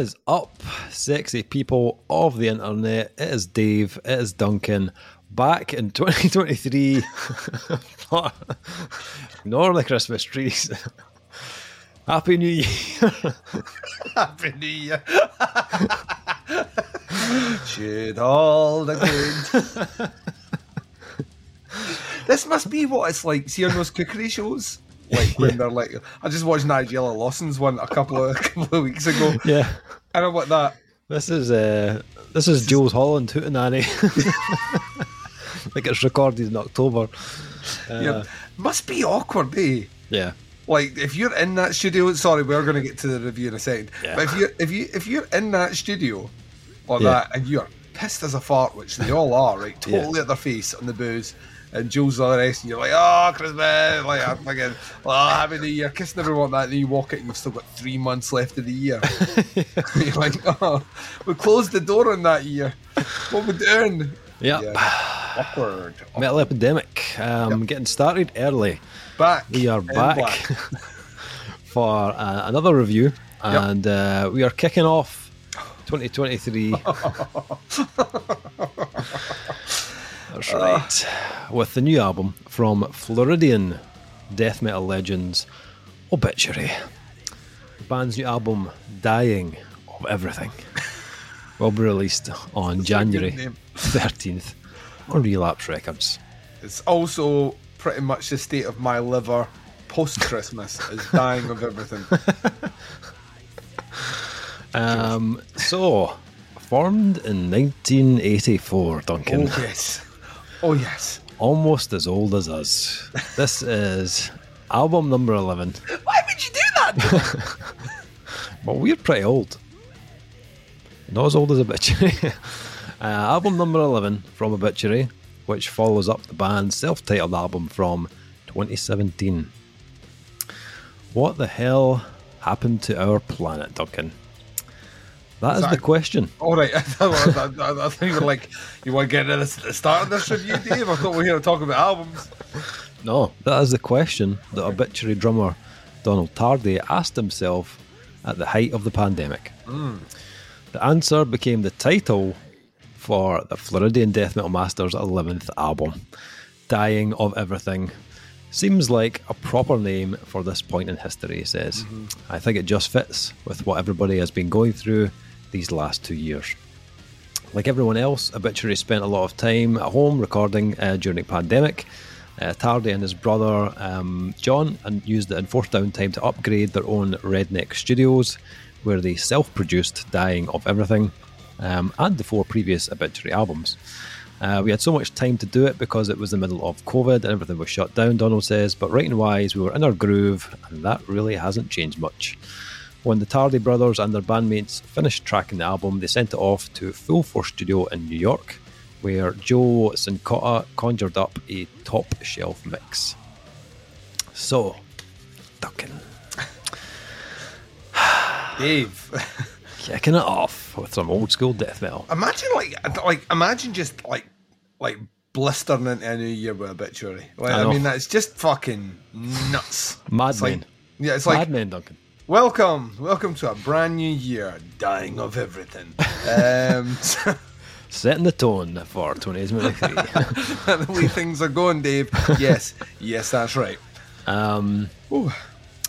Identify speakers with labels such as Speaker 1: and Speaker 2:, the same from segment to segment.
Speaker 1: What is up, sexy people of the internet? It is Dave, it is Duncan, back in 2023. Ignore the Christmas trees. Happy New Year.
Speaker 2: Happy New Year. Should all the good. this must be what it's like. seeing those cookery shows, like when they're like, I just watched Nigella Lawson's one a couple of a couple of weeks ago.
Speaker 1: Yeah.
Speaker 2: I know what that.
Speaker 1: This is uh this is Jools Holland Hootenanny. like it's recorded in October. Uh,
Speaker 2: yeah, must be awkward, eh?
Speaker 1: yeah.
Speaker 2: Like if you're in that studio, sorry, we're going to get to the review in a second.
Speaker 1: Yeah.
Speaker 2: But if you if you if you're in that studio or
Speaker 1: Yeah.
Speaker 2: that and you're pissed as a fart, which they all are, right?
Speaker 1: Yeah.
Speaker 2: Totally at their face on the booze. And Jools all the rest, and you're like, oh, Christmas, like, I'm fucking, oh, happy new year, kissing everyone that, and then you walk it, and you've still got three months left of the year. you're like, oh, we closed the door on that year. What we doing?
Speaker 1: Yep.
Speaker 2: Yeah. Awkward.
Speaker 1: Metal Epidemic. Um, Getting started early.
Speaker 2: Back.
Speaker 1: We are
Speaker 2: in
Speaker 1: back for uh, another review, and uh, we are kicking off 2023. That's right. With the new album from Floridian death metal legends Obituary. The band's new album, Dying of Everything, will be released on January 13th on Relapse Records.
Speaker 2: It's also pretty much the state of my liver post Christmas is dying of everything.
Speaker 1: Um, so, formed in 1984, Duncan.
Speaker 2: Oh yes. Oh yes.
Speaker 1: Almost as old as us. This is album number 11.
Speaker 2: Why would you do that?
Speaker 1: Well, we're pretty old. Not as old as Obituary. uh, album number 11 from Obituary, which follows up the band's self titled album from 2017. What the hell happened to our planet, Duncan? That is the
Speaker 2: Sorry.
Speaker 1: question.
Speaker 2: All right. I thought, I, I, I thought you were like, you want to get in at the start of this review, Dave? I thought we were here to talk about albums.
Speaker 1: No, that is the question that obituary drummer Donald Tardy asked himself at the height of the pandemic. Hmm. The answer became the title for the Floridian Death Metal Masters' 11th album, Dying of Everything. Seems like a proper name for this point in history, he says. Mm-hmm. I think it just fits with what everybody has been going through these last two years. Like everyone else, Obituary spent a lot of time at home recording uh, during the pandemic. Uh, Tardy and his brother um, John and used the enforced downtime to upgrade their own redneck studios, where they self-produced "Dying of Everything" um, and the four previous Obituary albums. Uh, we had so much time to do it because it was the middle of COVID and everything was shut down. Donald says, but writing-wise, we were in our groove, and that really hasn't changed much. When the Tardy brothers and their bandmates finished tracking the album, they sent it off to Full Force Studio in New York, where Joe Cincotta conjured up a top shelf mix. So, Duncan,
Speaker 2: Dave,
Speaker 1: kicking it off with some old school death metal.
Speaker 2: imagine like, like imagine just like, like blistering into a new year with obituary. Like,
Speaker 1: I
Speaker 2: I, mean, that's just fucking nuts. It's
Speaker 1: Madmen.
Speaker 2: like, yeah, it's like
Speaker 1: Madmen, Duncan.
Speaker 2: Welcome, welcome to a brand new year, dying of everything. Um,
Speaker 1: Setting the tone for 2023.
Speaker 2: the way things are going, Dave. Yes, yes, that's right.
Speaker 1: um,
Speaker 2: Ooh.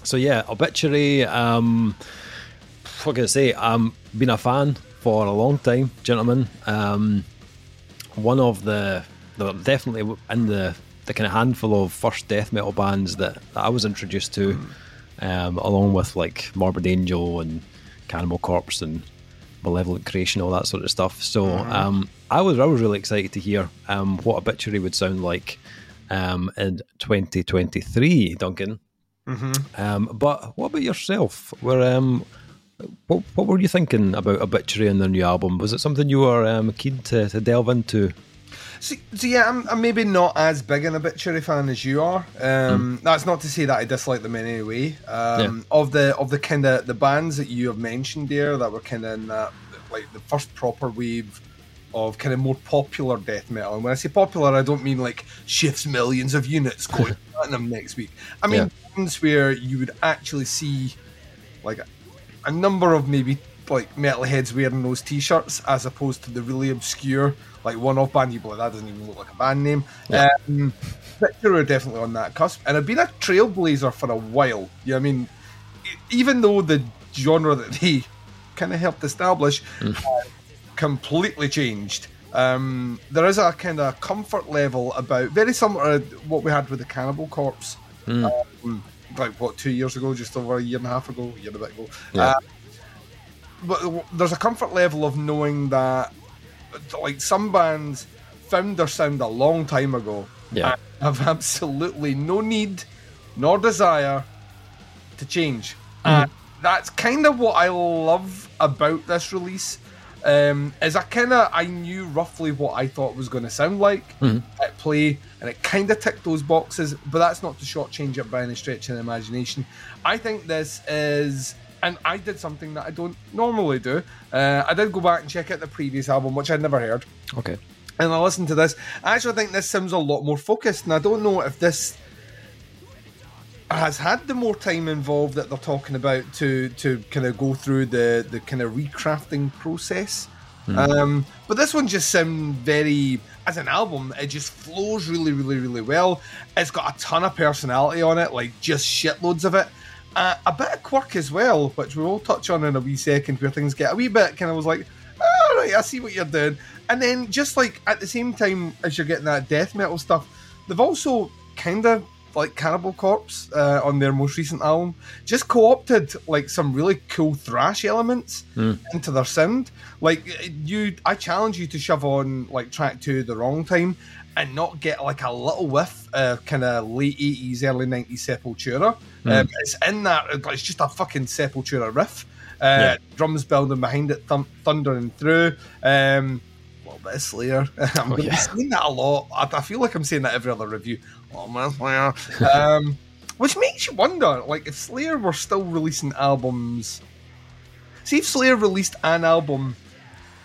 Speaker 1: So yeah, obituary. Um, what can I say? Um, been a fan for a long time, gentlemen. Um, one of the, the definitely in the the kind of handful of first death metal bands that, that I was introduced to, um, along with like Morbid Angel and Cannibal Corpse and Malevolent Creation, all that sort of stuff. So um, I was I was really excited to hear um, what obituary would sound like um, in 2023, Duncan. Um, but what about yourself? Were um, what, what were you thinking about Obituary and their new album? Was it something you were um, keen to, to delve into?
Speaker 2: So, so yeah, I'm, I'm maybe not as big an obituary fan as you are. Um, That's not to say that I dislike them in any way. Um, Of the of the kind of the bands that you have mentioned there that were kind of in that like the first proper wave of kind of more popular death metal. And when I say popular, I don't mean like shifts millions of units going platinum next week. I mean
Speaker 1: Yeah.
Speaker 2: bands where you would actually see like a, a number of maybe like metalheads wearing those t-shirts as opposed to the really obscure like one-off band. You like that doesn't even look like a band name.
Speaker 1: Yeah.
Speaker 2: Um, Victor are definitely on that cusp, and have been a trailblazer for a while. You Yeah, I mean, even though the genre that they kind of helped establish uh, completely changed. Um, there is a kind of comfort level about very similar to what we had with the Cannibal Corpse, um, like what two years ago, just over a year and a half ago, a year and a bit ago.
Speaker 1: Yeah.
Speaker 2: Uh, but there's a comfort level of knowing that, like some bands found their sound a long time ago,
Speaker 1: Yeah.
Speaker 2: and have absolutely no need nor desire to change. And that's kind of what I love about this release. Um, is I kind of I knew roughly what I thought was going to sound like at play, and it kind of ticked those boxes. But that's not to shortchange it by any stretch of the imagination. I think this is, and I did something that I don't normally do. Uh, I did go back and check out the previous album, which I'd never heard
Speaker 1: Okay.
Speaker 2: and I listened to this. I actually think this sounds a lot more focused, and I don't know if this has had the more time involved that they're talking about to to kind of go through the the kind of recrafting process. Um, but this one just sounds very as an album. It just flows really, really, really well. It's got a ton of personality on it, like just shitloads of it. Uh, a bit of quirk as well, which we will touch on in a wee second, where things get a wee bit kind of was like, all right, I see what you're doing. And then just like at the same time as you're getting that death metal stuff, they've also kind of like Cannibal Corpse uh, on their most recent album, just co-opted like some really cool thrash elements into their sound. Like you, I challenge you to shove on like track two the wrong time and not get like a little whiff of kind of late eighties, early nineties Sepultura. Um, it's in that. It's just a fucking Sepultura riff. Uh,
Speaker 1: Yeah.
Speaker 2: Drums building behind it, thum- thundering through. Um, a little bit of Slayer. I'm to
Speaker 1: yeah.
Speaker 2: saying that a lot. I, I feel like I'm saying that every other review. Oh Slayer. um, which makes you wonder, like, if Slayer were still releasing albums. See if Slayer released an album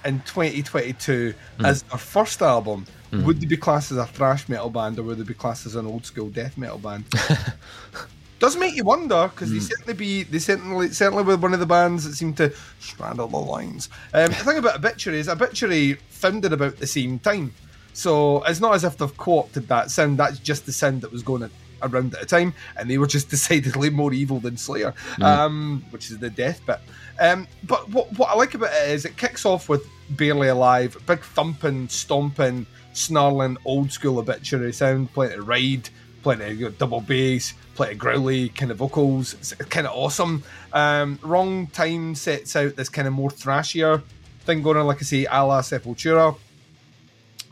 Speaker 2: in 2022 as their first album, would they be classed as a thrash metal band or would they be classed as an old school death metal band? Does make you wonder because they certainly be they certainly certainly with one of the bands that seem to straddle the lines. Um, the thing about Obituary is Obituary founded about the same time, so it's not as if they've co-opted that sound. That's just the sound that was going around at the time, and they were just decidedly more evil than Slayer, um, which is the death bit. Um, but what what I like about it is it kicks off with barely alive, big thumping, stomping, snarling, old school Obituary sound, plenty of ride, plenty of you know, double bass, plenty of growly kind of vocals. It's kind of awesome. Um, Wrong Time sets out this kind of more thrashier thing going on, like I say, a la Sepultura.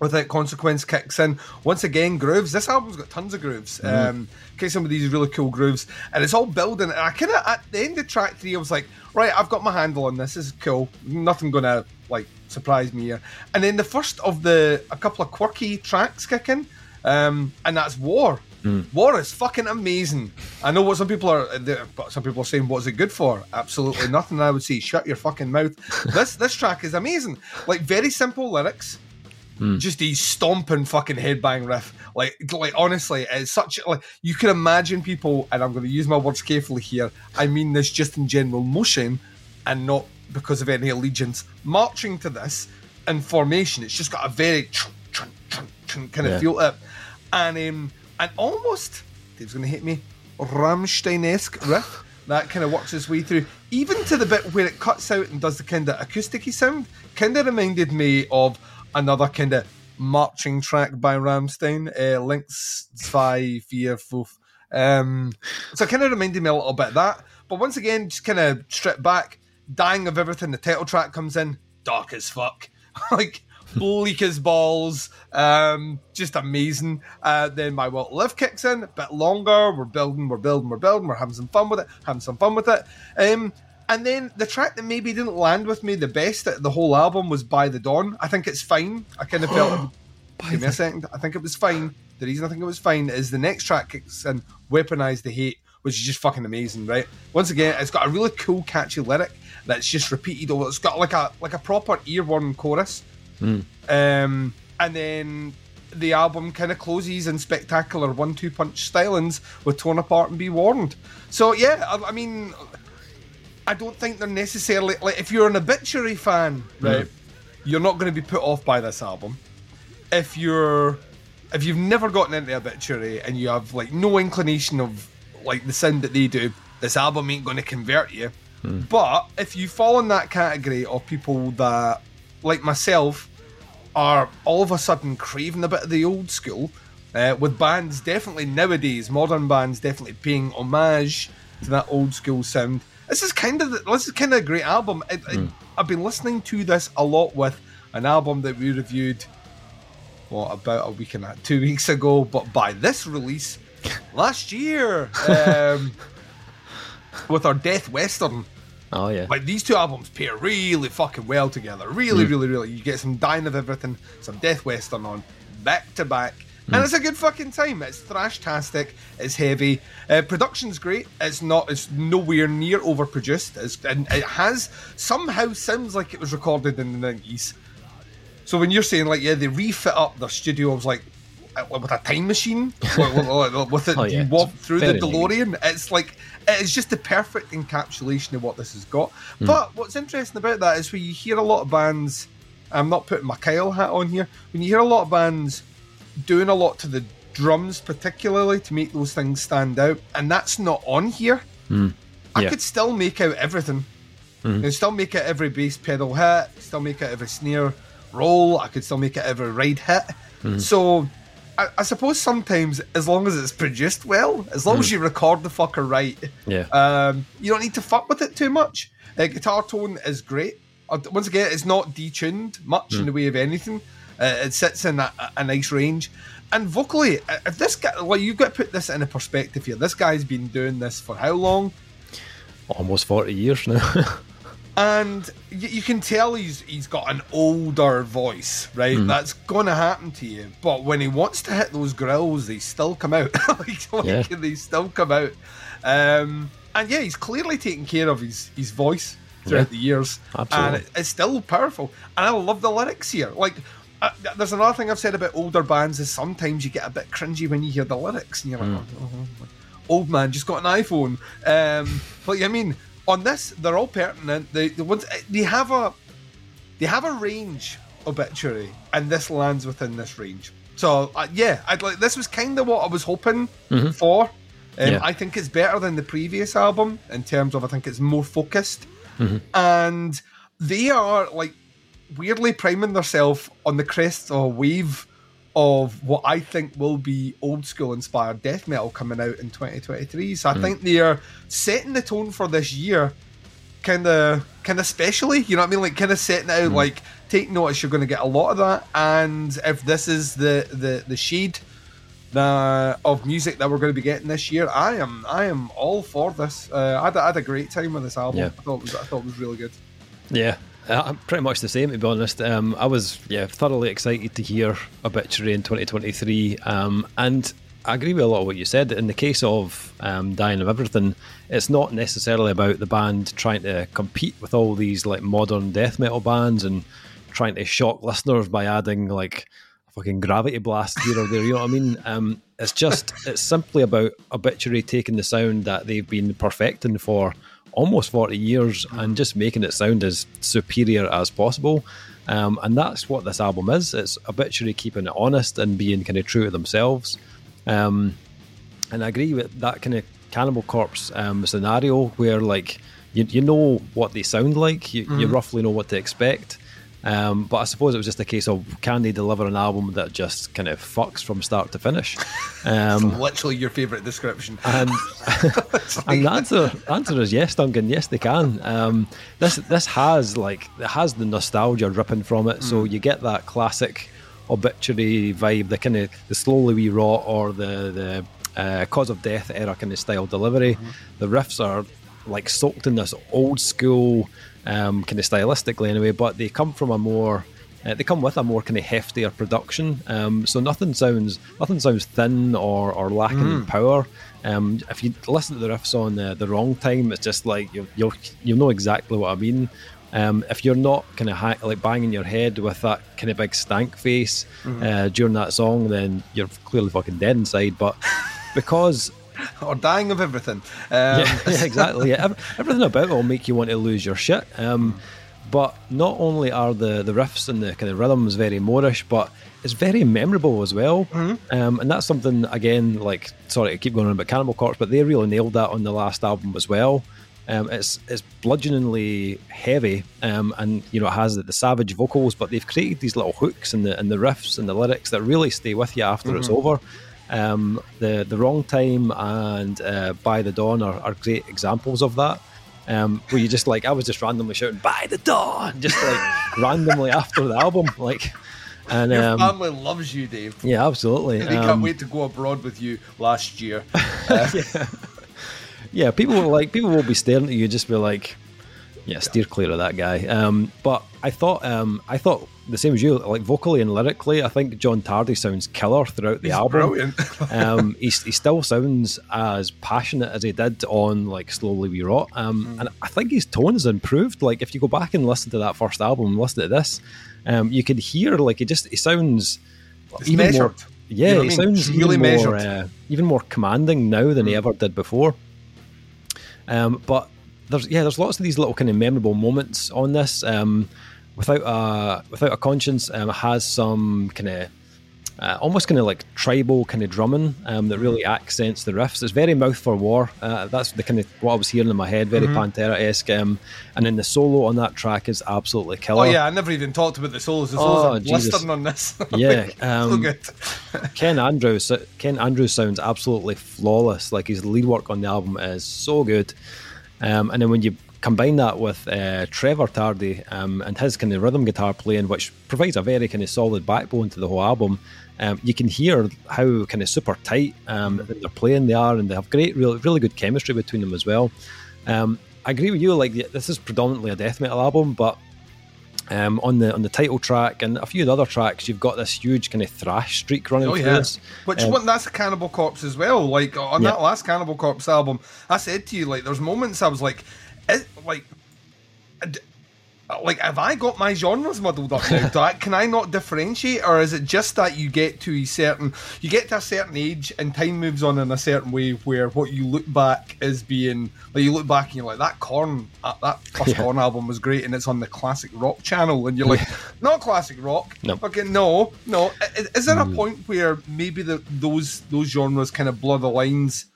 Speaker 2: With it, Consequence kicks in. Once again, grooves. This album's got tons of grooves. Um, okay, some of these really cool grooves. And it's all building. And I kind of, at the end of track three, I was like, right, I've got my handle on this. This is cool. Nothing going to, like, surprise me here. And then the first of the, a couple of quirky tracks kicking. Um, and that's War. Hmm. War is fucking amazing. I know what some people are, uh, but some people are saying, "What's it good for?" Absolutely nothing. I would say, shut your fucking mouth. this this track is amazing. Like very simple lyrics, hmm. just these stomping fucking headbang riff. Like like honestly, it's such like you can imagine people, and I'm going to use my words carefully here. I mean this just in general motion, and not because of any allegiance, marching to this in formation. It's just got a very kind of
Speaker 1: Yeah.
Speaker 2: feel to it, and um, and almost Dave's going to hit me Rammstein-esque riff that kind of works its way through, even to the bit where it cuts out and does the kind of acousticy sound. Kind of reminded me of another kind of marching track by Rammstein, uh, Links Zwei Vier Fünf. Um, so it kind of reminded me a little bit of that. But once again, just kind of strip back, dying of everything. The title track comes in, dark as fuck, like bleak as balls. Um, just amazing. Uh, then my Will to Live kicks in, a bit longer. We're building, we're building, we're building. We're having some fun with it, having some fun with it. Um, and then the track that maybe didn't land with me the best at the whole album was By the Dawn. I think it's fine. I kind of felt. Give me a second. I think it was fine. The reason I think it was fine is the next track kicks in, Weaponize the Hate, which is just fucking amazing, right? Once again, it's got a really cool, catchy lyric that's just repeated over. It's got like a like a proper earworm chorus. Um, and then the album kind of closes in spectacular one-two punch stylings with "Torn Apart" and "Be Warned." So yeah, I, I mean, I don't think they're necessarily like if you're an obituary fan, right? Mm. You're not going to be put off by this album. If you're if you've never gotten into obituary and you have like no inclination of like the sound that they do, this album ain't going to convert you. Mm. But if you fall in that category of people that, like myself, are all of a sudden craving a bit of the old school, uh, with bands definitely nowadays, modern bands definitely paying homage to that old school sound. This is kind of the, this is kind of a great album. It, mm. it, hmm. I've been listening to this a lot with an album that we reviewed, what about a week and a two weeks ago. But by this release, last year, um, with our Death Western.
Speaker 1: Oh yeah.
Speaker 2: Like these two albums pair really fucking well together. Really, mm. really, really. You get some Dying of Everything, some Death Western on back to back. And mm. it's a good fucking time. It's thrashtastic. It's heavy. Uh, production's great. It's not. It's nowhere near overproduced. It's, and it has somehow sounds like it was recorded in the nineties. So when you're saying like, yeah, they refit up their studio, I was like, with a time machine, with, it, oh, yeah. you walk through the DeLorean. Neat. It's like it's just the perfect encapsulation of what this has got. Mm. But what's interesting about that is when you hear a lot of bands. I'm not putting my Kyle hat on here. When you hear a lot of bands doing a lot to the drums, particularly to make those things stand out, and that's not on here. Mm. Yeah. I could still make out everything. Mm. still make out every bass pedal hit, still make out every snare roll. I could still make out every ride hit. Mm. So I, I, suppose sometimes, as long as it's produced well, as long as hmm. you record the fucker right,
Speaker 1: yeah,
Speaker 2: um, you don't need to fuck with it too much. Uh, guitar tone is great. Uh, once again, it's not detuned much in hmm. the way of anything. Uh, it sits in a, a, nice range. And vocally, if this guy, well, you've got to put this in a perspective here. This guy's been doing this for how long?
Speaker 1: Almost 40 years now.
Speaker 2: and you, you, can tell he's he's got an older voice, right? Mm. That's going to happen to you. But when he wants to hit those grills, they still come out. like, like they still come out. Um, and yeah, he's clearly taking care of his his voice throughout yeah. the years,
Speaker 1: Absolutely.
Speaker 2: and it, it's still powerful. And I love the lyrics here. Like uh, there's another thing I've said about older bands is sometimes you get a bit cringy when you hear the lyrics and you're like, mm. oh, oh, oh, old man just got an iPhone. Um, but I mean, on this, they're all pertinent. They, the ones they have a they have a range obituary, and this lands within this range. So uh, yeah, I'd like this was kind of what I was hoping mm-hmm. for. Um, yeah. I think it's better than the previous album in terms of I think it's more focused, mm-hmm. and they are like weirdly priming themselves on the crest of a wave of what I think will be old school inspired death metal coming out in 2023. So I mm. think they are setting the tone for this year, kind of, kind of specially. You know what I mean? Like kind of setting out, mm. like take notice. You're going to get a lot of that, and if this is the the the shade the, of music that we're going to be getting this year, I am I am all for this. Uh, I, had, I had a great time with this album. Yeah. I thought it was I thought it was really good.
Speaker 1: Yeah, uh, pretty much the same, to be honest. Um, I was yeah thoroughly excited to hear Obituary in 2023, um, and I agree with a lot of what you said. In the case of um, Dying of Everything, it's not necessarily about the band trying to compete with all these like modern death metal bands and trying to shock listeners by adding like a fucking gravity blast here or there. You know what I mean? Um, it's just it's simply about Obituary taking the sound that they've been perfecting for almost 40 years and just making it sound as superior as possible. Um, and that's what this album is. It's obituary keeping it honest and being kind of true to themselves. Um, and I agree with that kind of Cannibal Corpse um, scenario where, like, you, you know what they sound like, you, mm-hmm. you roughly know what to expect. Um, but I suppose it was just a case of can they deliver an album that just kind of fucks from start to finish?
Speaker 2: Um, literally your favourite description.
Speaker 1: And, and the answer, answer is yes, Duncan. Yes, they can. Um, this this has like it has the nostalgia ripping from it, mm. so you get that classic obituary vibe, the kind of the slowly we rot or the the uh, cause of death era kind of style delivery. Mm-hmm. The riffs are like soaked in this old school um, kind of stylistically anyway, but they come from a more uh, they come with a more kind of heftier production, um, so nothing sounds nothing sounds thin or, or lacking mm. in power. Um, if you listen to the riffs on the, the wrong time, it's just like you'll you'll, you'll know exactly what I mean. Um, if you're not kind of ha- like banging your head with that kind of big stank face mm. uh, during that song, then you're clearly fucking dead inside. But because
Speaker 2: or dying of everything. Um,
Speaker 1: yeah, yeah, exactly. Yeah. Everything about it will make you want to lose your shit. Um, but not only are the, the riffs and the kind of rhythms very moreish, but it's very memorable as well. Mm-hmm. Um, and that's something, again, like, sorry to keep going on about Cannibal Corpse, but they really nailed that on the last album as well. Um, it's it's bludgeoningly heavy, um, and you know it has the, the, savage vocals, but they've created these little hooks and the and the riffs and the lyrics that really stay with you after mm-hmm. it's over. Um, the the wrong time and uh, by the dawn are, are great examples of that. Um, where you just like I was just randomly shouting by the dawn, just like randomly after the album, like.
Speaker 2: And your um, family loves you, Dave.
Speaker 1: Yeah, absolutely.
Speaker 2: They can't um, wait to go abroad with you last year. Uh,
Speaker 1: yeah yeah, people will like people will be staring at you, just be like, yeah, steer clear of that guy. Um, but I thought, um, I thought the same as you, like vocally and lyrically, I think John Tardy sounds killer throughout the
Speaker 2: He's
Speaker 1: album.
Speaker 2: Brilliant.
Speaker 1: um, he, he still sounds as passionate as he did on like Slowly We Rot, um, mm. and I think his tone has improved. Like if you go back and listen to that first album, and listen to this, um, you could hear like he just he sounds
Speaker 2: it's even measured.
Speaker 1: more. Yeah, you know he sounds really more, uh, even more commanding now than mm. he ever did before. Um, but there's yeah, there's lots of these little kind of memorable moments on this. Um, without a without a conscience, um, has some kind of uh, almost kind of like tribal kind of drumming um, that really accents the riffs. It's very mouth for war. Uh, that's the kind of what I was hearing in my head, very mm-hmm. Pantera esque. Um, and then the solo on that track is absolutely killer.
Speaker 2: Oh yeah, I never even talked about the solos. The solos oh, are blistering on this.
Speaker 1: yeah, um, so Ken Andrews. Ken Andrews sounds absolutely flawless. Like his lead work on the album is so good. Um, and then when you combine that with uh, Trevor Tardy um, and his kind of rhythm guitar playing, which provides a very kind of solid backbone to the whole album. Um, you can hear how kind of super tight um, they're playing they are, and they have great, really, really good chemistry between them as well. Um, I agree with you. Like this is predominantly a death metal album, but um, on the on the title track and a few of the other tracks, you've got this huge kind of thrash streak running oh, through yeah. this.
Speaker 2: Which um, one? That's a Cannibal Corpse as well. Like on yeah. that last Cannibal Corpse album, I said to you, like, there's moments I was like, it, like like have I got my genres muddled up now? can I not differentiate, or is it just that you get to a certain you get to a certain age and time moves on in a certain way where what you look back is being like you look back and you're like that Korn uh, that first yeah. Korn album was great and it's on the classic rock channel and you're like not classic rock no okay no no is, is there mm. a point where maybe the, those those genres kind of blur the lines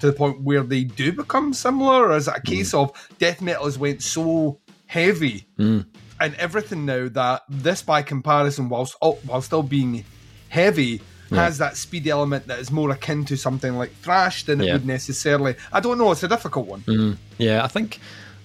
Speaker 2: to the point where they do become similar or is it a case mm. of death metal has went so heavy mm. and everything now that this, by comparison, whilst oh, while still being heavy, yeah. has that speed element that is more akin to something like thrash than yeah. it would necessarily. I don't know. It's a difficult one.
Speaker 1: Mm. Yeah, I think.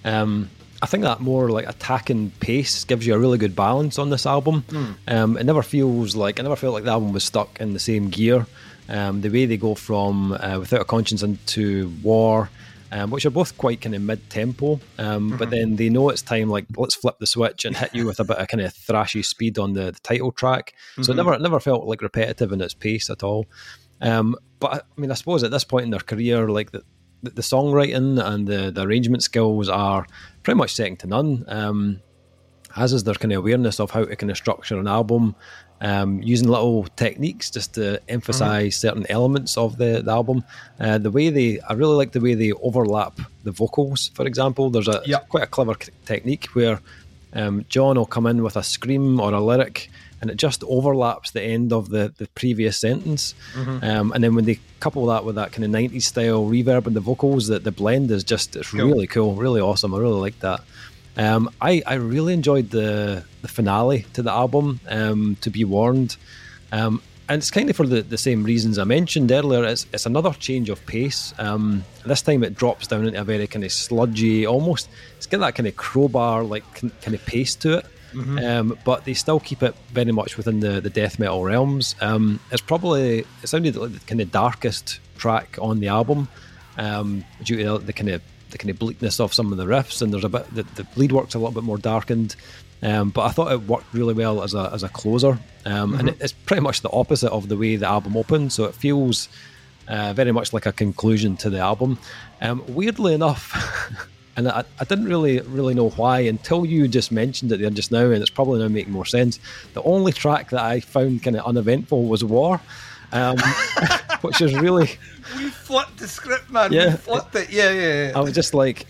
Speaker 1: Um, I think that more like attacking pace gives you a really good balance on this album. Mm. Um, it never feels like I never felt like the album was stuck in the same gear. Um, the way they go from uh, Without a Conscience into War, um, which are both quite kind of mid tempo. Um, mm-hmm. But then they know it's time, like let's flip the switch and hit you with a bit of kind of thrashy speed on the, the title track. So mm-hmm. it never it never felt like repetitive in its pace at all. Um, but I mean, I suppose at this point in their career, like the, the, the songwriting and the, the arrangement skills are pretty much second to none. Um, as is their kind of awareness of how to kind of structure an album um, using little techniques just to emphasize mm-hmm. certain elements of the, the album. Uh, the way they, I really like the way they overlap the vocals. For example, there's a yep. quite a clever technique where um, John will come in with a scream or a lyric, and it just overlaps the end of the, the previous sentence. Mm-hmm. Um, and then when they couple that with that kind of 90s style reverb and the vocals, that the blend is just it's cool. really cool, really awesome. I really like that. Um, I, I really enjoyed the, the finale to the album, um, To Be Warned. Um, and it's kind of for the, the same reasons I mentioned earlier. It's, it's another change of pace. Um, this time it drops down into a very kind of sludgy, almost, it's got that kind of crowbar like kind of pace to it. Mm-hmm. Um, but they still keep it very much within the, the death metal realms. Um, it's probably it sounded like the kind of darkest track on the album um, due to the kind of the kind of bleakness of some of the riffs, and there's a bit the, the lead work's a little bit more darkened. Um, but I thought it worked really well as a as a closer, um, mm-hmm. and it, it's pretty much the opposite of the way the album opened. So it feels uh, very much like a conclusion to the album. Um, weirdly enough. and I, I, didn't really really know why until you just mentioned it there just now, and it's probably now making more sense. The only track that I found kind of uneventful was War. Um, which is really.
Speaker 2: We flipped the script, man.
Speaker 1: Yeah.
Speaker 2: We flipped it. Yeah, yeah. yeah.
Speaker 1: I was just like,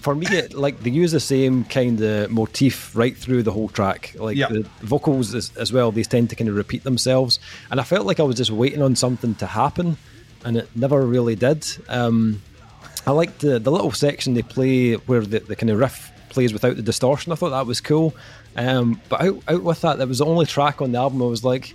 Speaker 1: for me, it, like they use the same kind of motif right through the whole track. Like
Speaker 2: Yeah.
Speaker 1: the vocals as, as well, these tend to kind of repeat themselves, and I felt like I was just waiting on something to happen, and it never really did. Um, I liked the the little section they play where the, the kind of riff plays without the distortion. I thought that was cool, um, but out, out with that, that was the only track on the album. I was like.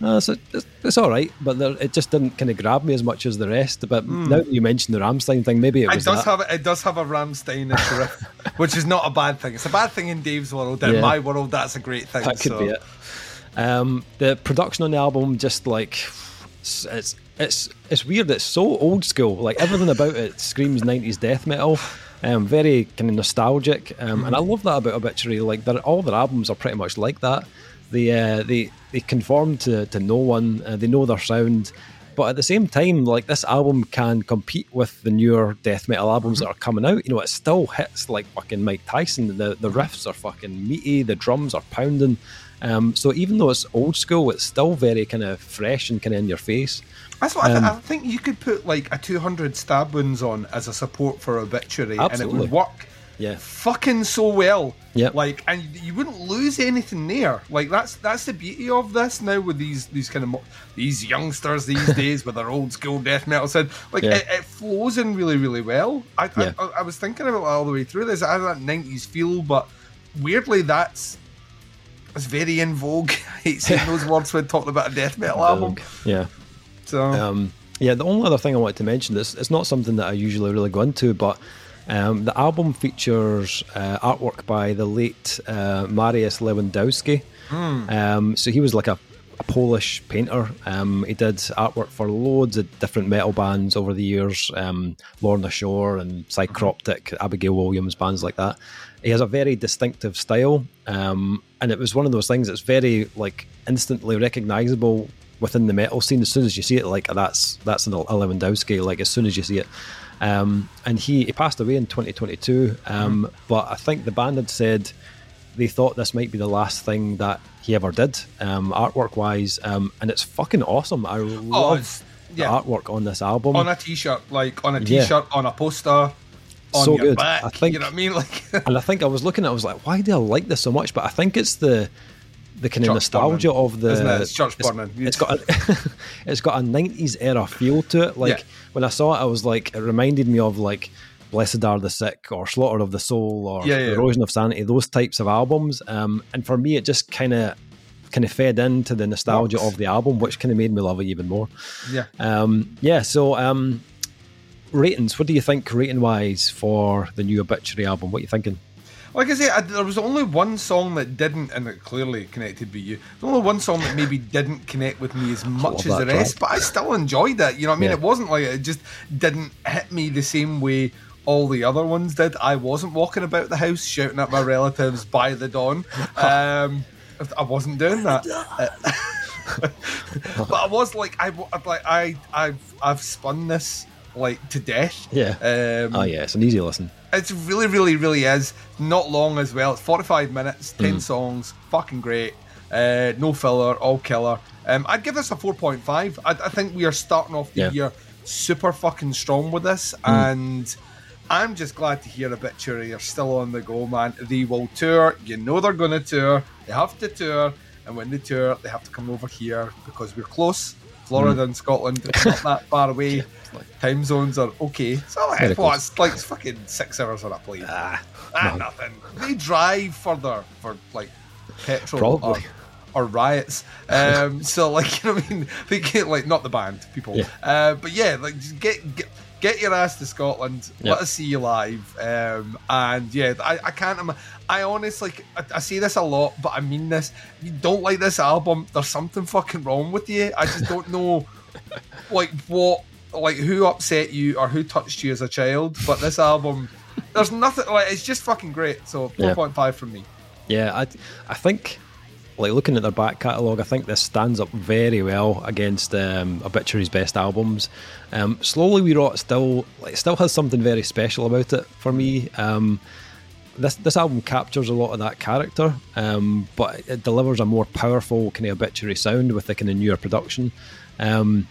Speaker 1: No, it's, it's, it's all right, but there, it just didn't kind of grab me as much as the rest. But now that you mentioned the Rammstein thing, maybe it
Speaker 2: It
Speaker 1: was
Speaker 2: does
Speaker 1: that.
Speaker 2: have it does have a Rammstein riff, which is not a bad thing. It's a bad thing in Dave's world. In
Speaker 1: Yeah.
Speaker 2: my world, that's a great thing.
Speaker 1: That could
Speaker 2: so.
Speaker 1: be it. Um, the production on the album, just like it's, it's it's it's weird. It's so old school. Like everything about it screams '90s death metal. Um, very kind of nostalgic, um, and I love that about Obituary. Like all their albums are pretty much like that. They uh, they they conform to to no one. Uh, they know their sound. But at the same time, like this album can compete with the newer death metal albums that are coming out. You know, it still hits like fucking Mike Tyson. The the riffs are fucking meaty. The drums are pounding. Um, so even though it's old school, it's still very kind of fresh and kind of in your face.
Speaker 2: That's what I, th-
Speaker 1: Um,
Speaker 2: I think you could put like a 200 stab wounds on as a support for obituary, and it would work
Speaker 1: Yeah.
Speaker 2: fucking so well.
Speaker 1: Yeah,
Speaker 2: Like, and you wouldn't lose anything there. Like that's that's the beauty of this now with these these kind of mo- these youngsters these days with their old school death metal sound. Like
Speaker 1: Yeah.
Speaker 2: it, it flows in really really well. I,
Speaker 1: Yeah.
Speaker 2: I I was thinking about all the way through this. I has that 90s feel, but weirdly that's. It's very in vogue. I hate saying those words when talking about a death metal album.
Speaker 1: Yeah.
Speaker 2: So
Speaker 1: Um, yeah, the only other thing I wanted to mention is it's not something that I usually really go into, but um, the album features uh, artwork by the late uh, Mariusz Lewandowski. Um, so he was like a, a Polish painter. Um, he did artwork for loads of different metal bands over the years, um, Lorna Shore and Psychroptic, Abigail Williams, bands like that. He has a very distinctive style, um, and it was one of those things that's very like instantly recognizable within the metal scene. As soon as you see it, like that's that's an a Lewandowski. Like as soon as you see it, um, and he he passed away in 2022. Um, But I think the band had said they thought this might be the last thing that he ever did, um, artwork wise, um, and it's fucking awesome. I love
Speaker 2: Oh, yeah.
Speaker 1: the artwork on this album.
Speaker 2: on a t-shirt, like on a
Speaker 1: Yeah.
Speaker 2: t-shirt, on a poster, on
Speaker 1: So good.
Speaker 2: back.
Speaker 1: I think-
Speaker 2: you know what I mean? Like
Speaker 1: and I think I was looking at, it, I was like, why do I like this so much? But I think it's the the kind of nostalgia of the.
Speaker 2: isn't it? It's church burning.
Speaker 1: it's got a, it's got a '90s era feel to it. Like
Speaker 2: Yeah.
Speaker 1: when I saw it, I was like, it reminded me of like Blessed Are the Sick or Slaughter of the Soul or
Speaker 2: Yeah, yeah.
Speaker 1: Erosion of Sanity. Those types of albums. Um, and for me, it just kind of kind of fed into the nostalgia
Speaker 2: Works.
Speaker 1: of the album, which kind of made me love it even more.
Speaker 2: yeah.
Speaker 1: Um, yeah, so um, ratings. What do you think rating wise for the new Obituary album? What are you thinking?
Speaker 2: Like I say, I, there was only one song that didn't, and it clearly connected with you. There's only one song that maybe didn't connect with me as much as the rest,
Speaker 1: track.
Speaker 2: but I still enjoyed it. You know what I mean?
Speaker 1: Yeah.
Speaker 2: It wasn't like it just didn't hit me the same way all the other ones did. I wasn't walking about the house shouting at my relatives by the dawn. Um, I wasn't doing that. But I was like, I like I I've I've spun this like to death.
Speaker 1: Yeah.
Speaker 2: Um,
Speaker 1: Oh yeah, it's an easy listen.
Speaker 2: it's really, really, really is. Not long as well. It's 45 minutes, 10
Speaker 1: Mm.
Speaker 2: songs, fucking great. Uh, no filler, all killer. Um, I'd give this a 4.5. I, I think we are starting off the
Speaker 1: Yeah. Mm.
Speaker 2: year super fucking strong with this, and I'm just glad to hear Obituary are still on the go, man. They will tour. You know they're going to tour. They have to tour, and when they tour, they have to come over here because we're close. Florida
Speaker 1: Mm.
Speaker 2: and Scotland, it's not that far away. Time zones are okay. So like, what, it's like it's fucking six hours on a plane.
Speaker 1: Ah,
Speaker 2: Ah,
Speaker 1: no.
Speaker 2: nothing. They drive further for like petrol or,
Speaker 1: Probably.
Speaker 2: or riots. Um, so like you know what I mean, they get like not the band people,
Speaker 1: Yeah.
Speaker 2: uh, but yeah, like get get. Get your ass to Scotland.
Speaker 1: Yeah.
Speaker 2: Let us see you live. Um, and yeah, I, I can't. Im- I honestly, I, I say this a lot, but I mean this. If you don't like this album, there's something fucking wrong with you. I just don't know, like what, like who upset you or who touched you as a child. But this album, there's nothing. Like it's just fucking great. So
Speaker 1: Yeah.
Speaker 2: 4.5 from me.
Speaker 1: Yeah, I, I think, like looking at their back catalogue, I think this stands up very well against um, Obituary's best albums. Um, Slowly We Rot still like still has something very special about it for me. Um, this this album captures a lot of that character, um, but it delivers a more powerful kind of obituary sound with the kind of newer production. Um,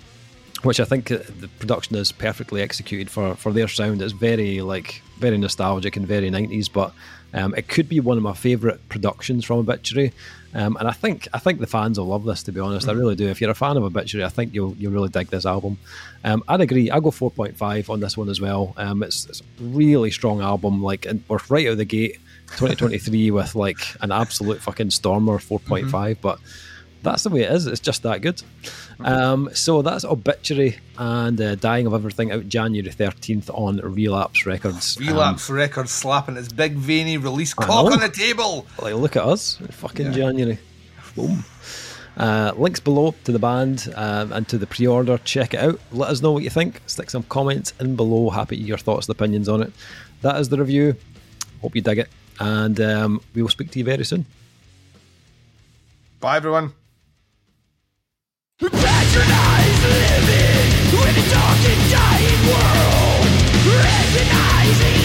Speaker 1: which I think the production is perfectly executed for for their sound. It's very like very nostalgic and very nineties, but um, it could be one of my favourite productions from Obituary. Um, and I think I think the fans will love this. To be honest, I really do. If you're a fan of Obituary, I think you'll you'll really dig this album. Um, I'd agree. I go four point five on this one as well. Um, it's, it's, a really strong album. Like, and we're right out of the gate, 2023 with like an absolute fucking stormer, 4.5. Mm-hmm. But that's the way it is. It's just that good. Um, so that's Obituary and uh, Dying of Everything out January 13th on Relapse Records.
Speaker 2: Relapse um, Records slapping its big veiny release cock on the table.
Speaker 1: Like, look at us. Fucking yeah. January. Boom. Uh, links below to the band um, and to the pre order. Check it out. Let us know what you think. Stick some comments in below. Happy to your thoughts and opinions on it. That is the review. Hope you dig it. And um, we will speak to you very soon.
Speaker 2: Bye, everyone.
Speaker 3: rising.